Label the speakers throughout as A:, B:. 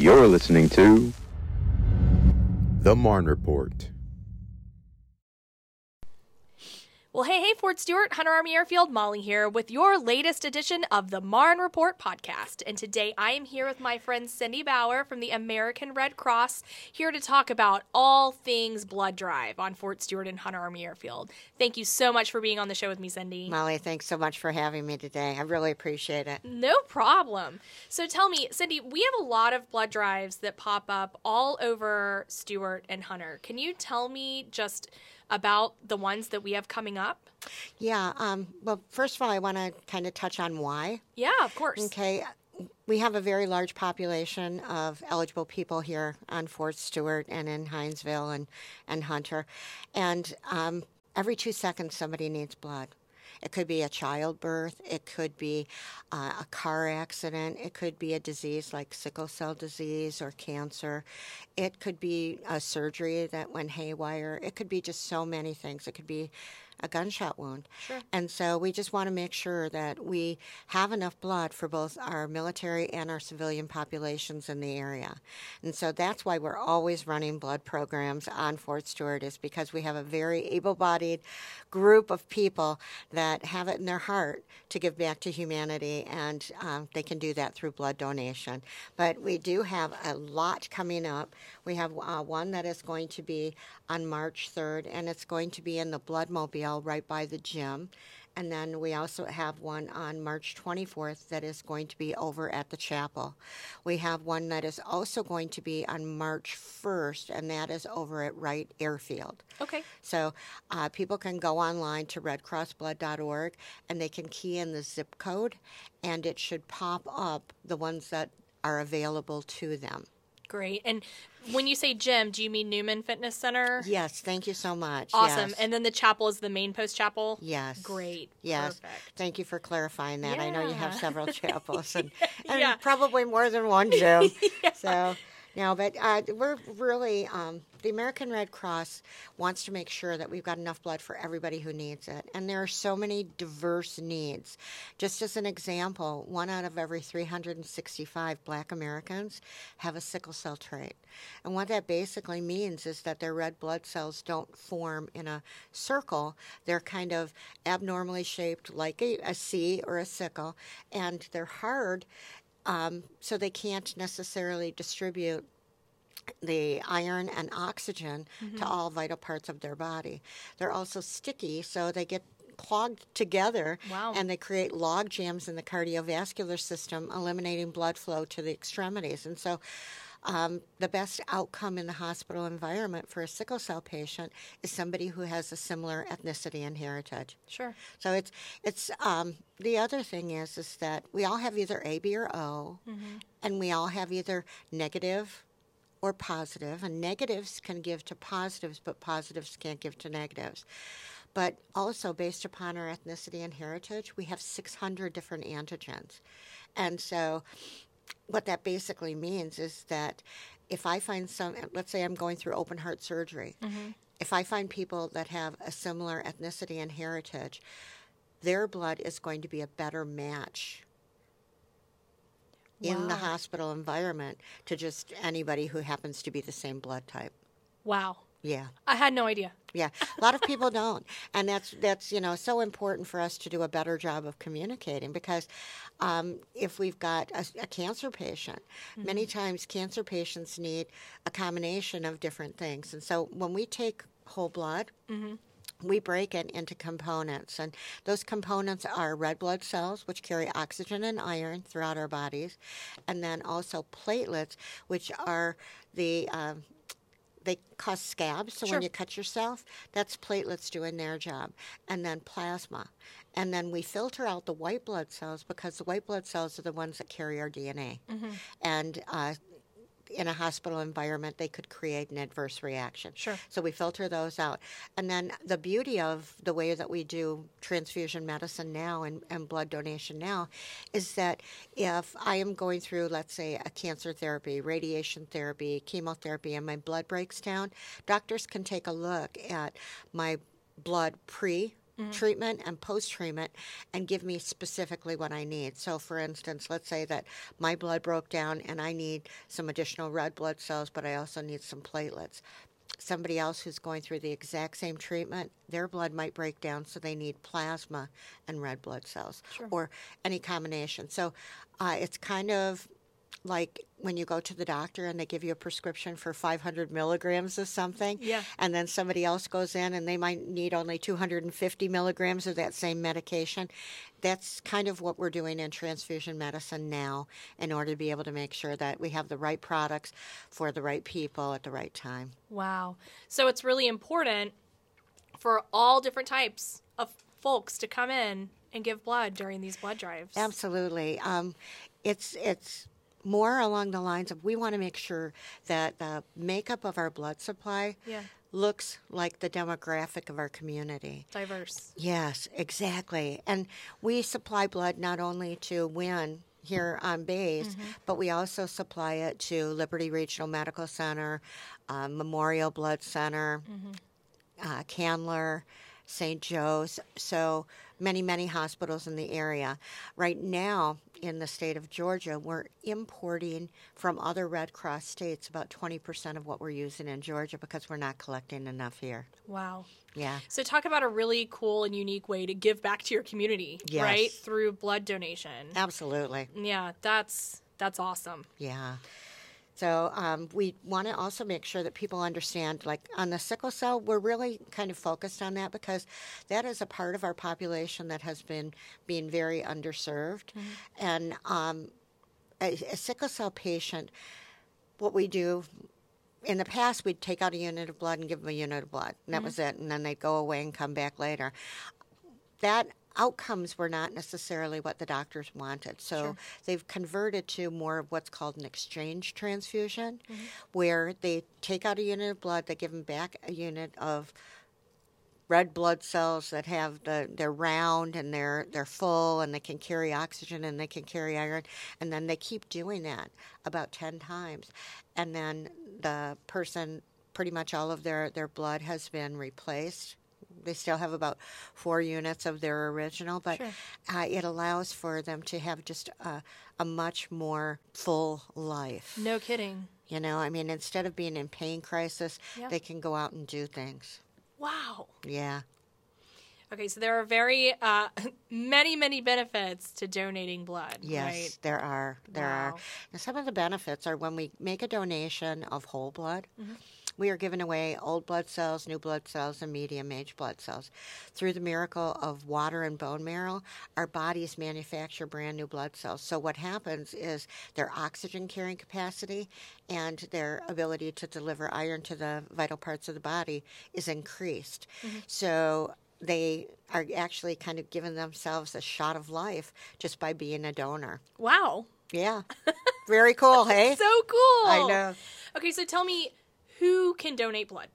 A: You're listening to The Marne Report.
B: Well, hey, hey, Fort Stewart, Hunter Army Airfield, Molly here with your latest edition of the Marne Report podcast. And today I am here with my friend Cindi Bauer from the American Red Cross, here to talk about all things blood drive on Fort Stewart and Hunter Army Airfield. Thank you so much for being on the show with me, Cindi.
C: Molly, thanks so much for having me today. I really appreciate it.
B: No problem. So tell me, Cindi, we have a lot of blood drives that pop up all over Stewart and Hunter. Can you tell me just about the ones that we have coming up?
C: Yeah. Um, well, first of all, I want to kind of touch on why.
B: Yeah, of course.
C: Okay. We have a very large population of eligible people here on Fort Stewart and in Hinesville and, and Hunter. And um, every two seconds, somebody needs blood. It could be a childbirth. It could be uh, a car accident. It could be a disease like sickle cell disease or cancer. It could be a surgery that went haywire. It could be just so many things. It could be a gunshot wound.
B: Sure.
C: And so we just want to make sure that we have enough blood for both our military and our civilian populations in the area. And so that's why we're always running blood programs on Fort Stewart is because we have a very able-bodied group of people that have it in their heart to give back to humanity and um, they can do that through blood donation. But we do have a lot coming up. We have uh, one that is going to be on March 3rd and it's going to be in the Bloodmobile right by the gym. And then we also have one on March 24th that is going to be over at the chapel. We have one that is also going to be on March 1st, and that is over at Wright Airfield.
B: Okay.
C: So uh, people can go online to redcrossblood.org and they can key in the zip code, and it should pop up the ones that are available to them.
B: Great. And when you say gym, do you mean Newman Fitness Center?
C: Yes, thank you so much.
B: Awesome.
C: Yes.
B: And then the chapel is the main post chapel?
C: Yes.
B: Great.
C: Yes.
B: Perfect.
C: Thank you for clarifying that. I know you have several chapels and, and
B: Yeah.
C: probably more than one gym. So, no, but uh, we're really, um, the American Red Cross wants to make sure that we've got enough blood for everybody who needs it. And there are so many diverse needs. Just as an example, one out of every 365 black Americans have a sickle cell trait. And what that basically means is that their red blood cells don't form in a circle. They're kind of abnormally shaped like a, a C or a sickle, and they're hard, um, so they can't necessarily distribute the iron and oxygen to all vital parts of their body. They're also sticky, so they get clogged together
B: Wow.
C: and they create log jams in the cardiovascular system, eliminating blood flow to the extremities. And so um, the best outcome in the hospital environment for a sickle cell patient is somebody who has a similar ethnicity and heritage.
B: Sure.
C: So it's it's um, the other thing is is that we all have either A, B, or O, and we all have either negative or positive, and negatives can give to positives, but positives can't give to negatives. But also, based upon our ethnicity and heritage, we have 600 different antigens. And so, what that basically means is that if I find some, let's say I'm going through open heart surgery, mm-hmm. if I find people that have a similar ethnicity and heritage, their blood is going to be a better match in the hospital environment to just anybody who happens to be the same blood type.
B: Wow.
C: Yeah.
B: I had no idea.
C: Yeah, a lot of people don't, and that's that's you know so important for us to do a better job of communicating because um, if we've got a, a cancer patient, many times cancer patients need a combination of different things, and so when we take whole blood. We break it into components, and those components are red blood cells, which carry oxygen and iron throughout our bodies, and then also platelets, which are the um, they cause scabs. So
B: Sure.
C: when you cut yourself, that's platelets doing their job. And then plasma. And then we filter out the white blood cells because the white blood cells are the ones that carry our DNA.
B: Mm-hmm.
C: And uh, in a hospital environment, they could create an adverse reaction.
B: Sure.
C: So we filter those out. And then the beauty of the way that we do transfusion medicine now and, and blood donation now is that if I am going through, let's say, a cancer therapy, radiation therapy, chemotherapy, and my blood breaks down, doctors can take a look at my blood pre treatment and post treatment and give me specifically what I need. So, for instance, let's say that my blood broke down and I need some additional red blood cells, but I also need some platelets. Somebody else who's going through the exact same treatment, their blood might break down, so they need plasma and red blood cells or any combination. So, uh, it's kind of like when you go to the doctor and they give you a prescription for 500 milligrams of something,
B: Yeah.
C: and then somebody else goes in and they might need only 250 milligrams of that same medication. That's kind of what we're doing in transfusion medicine now in order to be able to make sure that we have the right products for the right people at the right time.
B: Wow. So it's really important for all different types of folks to come in and give blood during these blood drives.
C: Absolutely. Um, it's it's more along the lines of we want to make sure that the makeup of our blood supply
B: Yeah.
C: looks like the demographic of our community.
B: Diverse.
C: Yes, exactly. And we supply blood not only to Winn here on base, but we also supply it to Liberty Regional Medical Center, uh, Memorial Blood Center, uh, Candler, St. Joe's. So many, many hospitals in the area. Right now, in the state of Georgia, we're importing from other Red Cross states about 20% of what we're using in Georgia because we're not collecting enough here.
B: Wow.
C: Yeah.
B: So talk about a really cool and unique way to give back to your community,
C: Yes.
B: right? Through blood donation.
C: Absolutely.
B: Yeah, that's that's awesome.
C: Yeah. So um, we want to also make sure that people understand, like on the sickle cell, we're really kind of focused on that because that is a part of our population that has been being very underserved, and um, a, a sickle cell patient, what we do. In the past, we'd take out a unit of blood and give them a unit of blood, and that was it. And then they'd go away and come back later that outcomes were not necessarily what the doctors wanted. So they've converted to more of what's called an exchange transfusion, mm-hmm. where they take out a unit of blood, they give them back a unit of red blood cells that have the they're round and they're they're full and they can carry oxygen and they can carry iron and then they keep doing that about 10 times. And then the person pretty much all of their their blood has been replaced they still have about four units of their original, but
B: Sure.
C: uh, it allows for them to have just a, a much more full life.
B: No kidding.
C: You know, I mean, instead of being in pain crisis, they can go out and do things.
B: Wow.
C: Yeah.
B: Okay, so there are very uh, many, many benefits to donating blood.
C: Yes,
B: Right?
C: there are. There are.
B: Wow.
C: And some of the benefits are when we make a donation of whole blood,
B: Mm-hmm.
C: We are giving away old blood cells, new blood cells, and medium age blood cells. Through the miracle of water and bone marrow, our bodies manufacture brand new blood cells. So what happens is their oxygen carrying capacity and their ability to deliver iron to the vital parts of the body is increased.
B: Mm-hmm.
C: So they are actually kind of giving themselves a shot of life just by being a donor.
B: Wow.
C: Yeah. Very cool, hey?
B: So cool.
C: I know.
B: Okay, so tell me who can donate blood?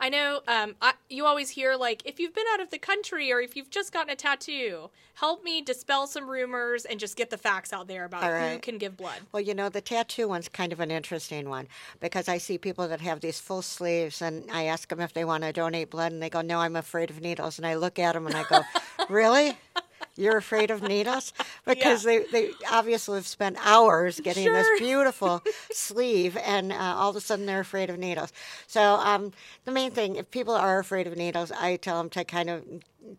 B: I know um, I, you always hear, like, if you've been out of the country or if you've just gotten a tattoo, help me dispel some rumors and just get the facts out there about
C: All
B: who can give blood.
C: Well, you know, the tattoo one's kind of an interesting one because I see people that have these full sleeves and I ask them if they want to donate blood and they go, No, I'm afraid of needles. And I look at them and I go, Really? You're afraid of needles? Because they, they obviously have spent hours getting
B: Sure.
C: this beautiful sleeve and uh, all of a sudden they're afraid of needles. So, um, the main thing, if people are afraid of needles, I tell them to kind of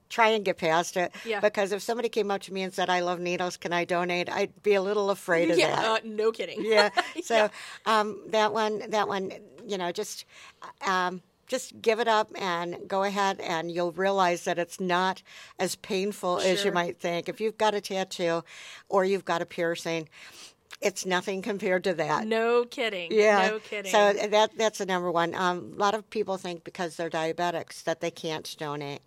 C: try and get past it.
B: Yeah.
C: Because if somebody came up to me and said, I love needles, can I donate? I'd be a little afraid of
B: Yeah,
C: that
B: uh, no kidding.
C: yeah. So um, that one, that one, you know, just um, just give it up and go ahead, and you'll realize that it's not as painful as you might think. If you've got a tattoo or you've got a piercing, it's nothing compared to that.
B: No kidding.
C: Yeah.
B: No kidding.
C: So that that's the number one. Um, a lot of people think because they're diabetics that they can't donate.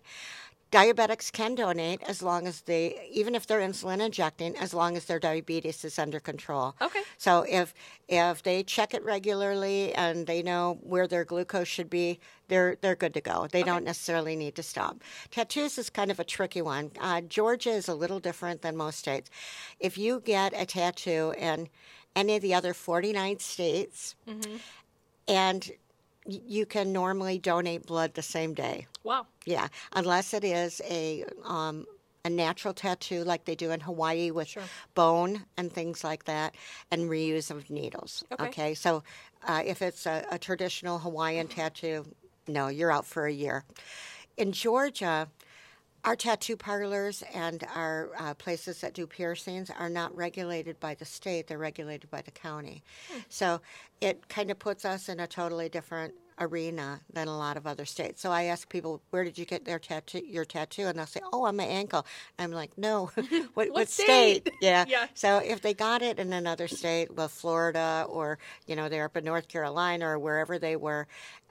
C: Diabetics can donate as long as they, even if they're insulin injecting, as long as their diabetes is under control.
B: Okay.
C: So if if they check it regularly and they know where their glucose should be, they're they're good to go. They don't necessarily need to stop. Tattoos is kind of a tricky one. Uh, Georgia is a little different than most states. If you get a tattoo in any of the other 49 states, and y- you can normally donate blood the same day.
B: Wow.
C: Yeah, unless it is a um, a natural tattoo like they do in Hawaii with
B: Sure.
C: bone and things like that, and reuse of needles.
B: Okay.
C: so uh, if it's a, a traditional Hawaiian tattoo, no, you're out for a year. In Georgia, our tattoo parlors and our uh, places that do piercings are not regulated by the state, they're regulated by the county. So it kind of puts us in a totally different arena than a lot of other states. So I ask people, where did you get their tattoo, your tattoo? And they'll say, oh, on my ankle. I'm like, no, what, what,
B: state?
C: Yeah.
B: Yeah.
C: So if they got it in another state, well, Florida or, you know, they're up in North Carolina or wherever they were,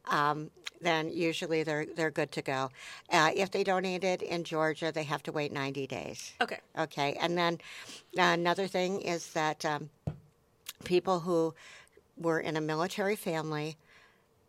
C: um, then usually they're they're good to go. Uh, if they donated in Georgia, they have to wait 90 days.
B: Okay.
C: Okay, and then uh, another thing is that um, people who were in a military family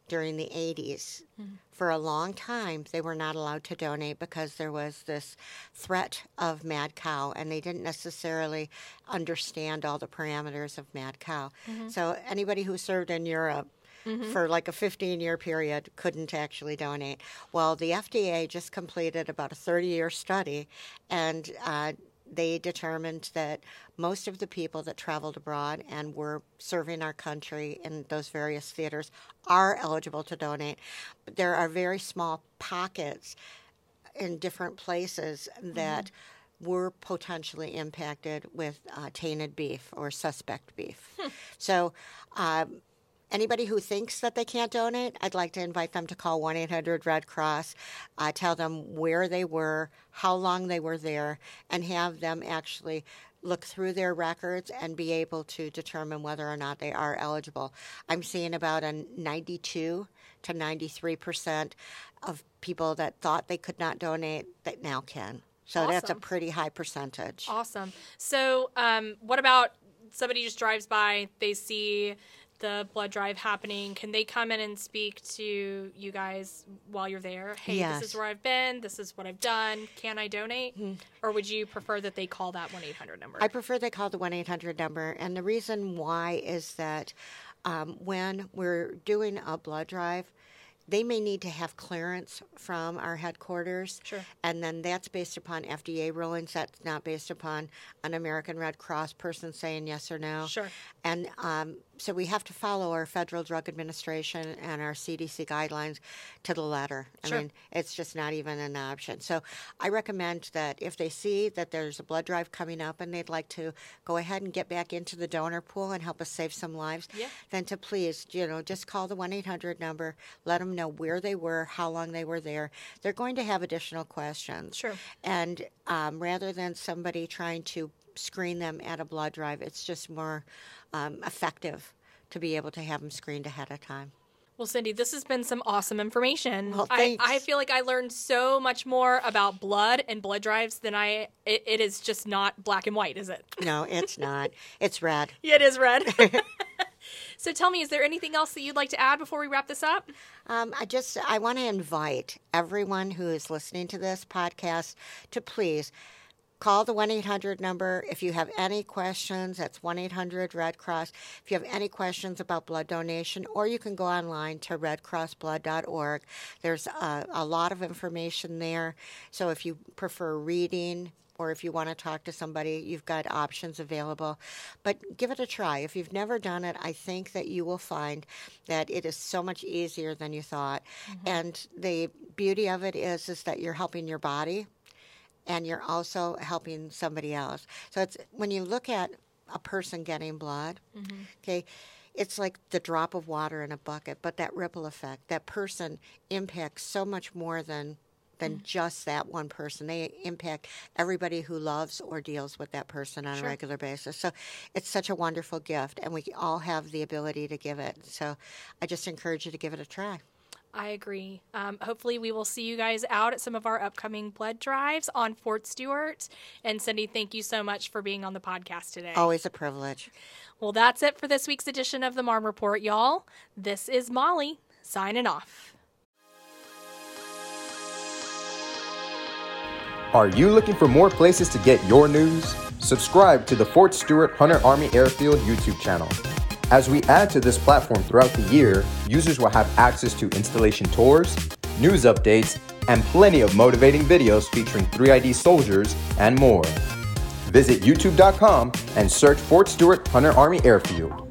C: during the 80s, mm-hmm. for a long time, they were not allowed to donate because there was this threat of mad cow, and they didn't necessarily understand all the parameters of mad cow. Mm-hmm. So anybody who served in Europe mm-hmm. for like a 15 year period couldn't actually donate. Well, the FDA just completed about a 30 year study, and uh, they determined that most of the people that traveled abroad and were serving our country in those various theaters are eligible to donate. But there are very small pockets in different places that were potentially impacted with uh, tainted beef or suspect beef. So, um, anybody who thinks that they can't donate, I'd like to invite them to call 1 800 Red Cross, uh, tell them where they were, how long they were there, and have them actually look through their records and be able to determine whether or not they are eligible. I'm seeing about a 92 to 93 percent of people that thought they could not donate that now can. So that's a pretty high percentage.
B: Awesome. So, um, what about somebody just drives by, they see the blood drive happening? Can they come in and speak to you guys while you're there? Hey,
C: Yes.
B: this is where I've been. This is what I've done. Can I donate? Or would you prefer that they call that 1 800 number?
C: I prefer they call the 1 800 number. And the reason why is that um, when we're doing a blood drive, they may need to have clearance from our headquarters.
B: Sure.
C: And then that's based upon FDA rulings. That's not based upon an American Red Cross person saying yes or no.
B: Sure.
C: And um, so we have to follow our Federal Drug Administration and our CDC guidelines to the letter. I
B: Sure.
C: mean, it's just not even an option. So I recommend that if they see that there's a blood drive coming up and they'd like to go ahead and get back into the donor pool and help us save some lives,
B: Yeah.
C: then to please, you know, just call the 1 800 number, let them know where they were, how long they were there. They're going to have additional questions.
B: Sure.
C: And um, rather than somebody trying to screen them at a blood drive, it's just more um, effective to be able to have them screened ahead of time.
B: Well, Cindi, this has been some awesome information.
C: Well,
B: I,
C: thanks.
B: I feel like I learned so much more about blood and blood drives than I. It, it is just not black and white, is it?
C: No, it's not. It's red.
B: Yeah, it is red. so tell me, is there anything else that you'd like to add before we wrap this up?
C: Um, I just I want to invite everyone who is listening to this podcast to please call the 1-800 number if you have any questions that's 1-800 red cross if you have any questions about blood donation or you can go online to redcrossblood.org there's a, a lot of information there so if you prefer reading or if you want to talk to somebody, you've got options available. But give it a try. If you've never done it, I think that you will find that it is so much easier than you thought. Mm-hmm. And the beauty of it is is that you're helping your body and you're also helping somebody else. So it's when you look at a person getting blood, mm-hmm. okay, it's like the drop of water in a bucket, but that ripple effect, that person impacts so much more than than mm. just that one person. They impact everybody who loves or deals with that person on
B: Sure.
C: a regular basis. So it's such a wonderful gift, and we all have the ability to give it. So I just encourage you to give it a try.
B: I agree. Um, hopefully, we will see you guys out at some of our upcoming blood drives on Fort Stewart. And Cindi, thank you so much for being on the podcast today.
C: Always a privilege.
B: Well, that's it for this week's edition of the Marne Report, y'all. This is Molly signing off.
D: Are you looking for more places to get your news? Subscribe to the Fort Stewart Hunter Army Airfield YouTube channel. As we add to this platform throughout the year, users will have access to installation tours, news updates, and plenty of motivating videos featuring 3ID soldiers and more. Visit youtube.com and search Fort Stewart Hunter Army Airfield.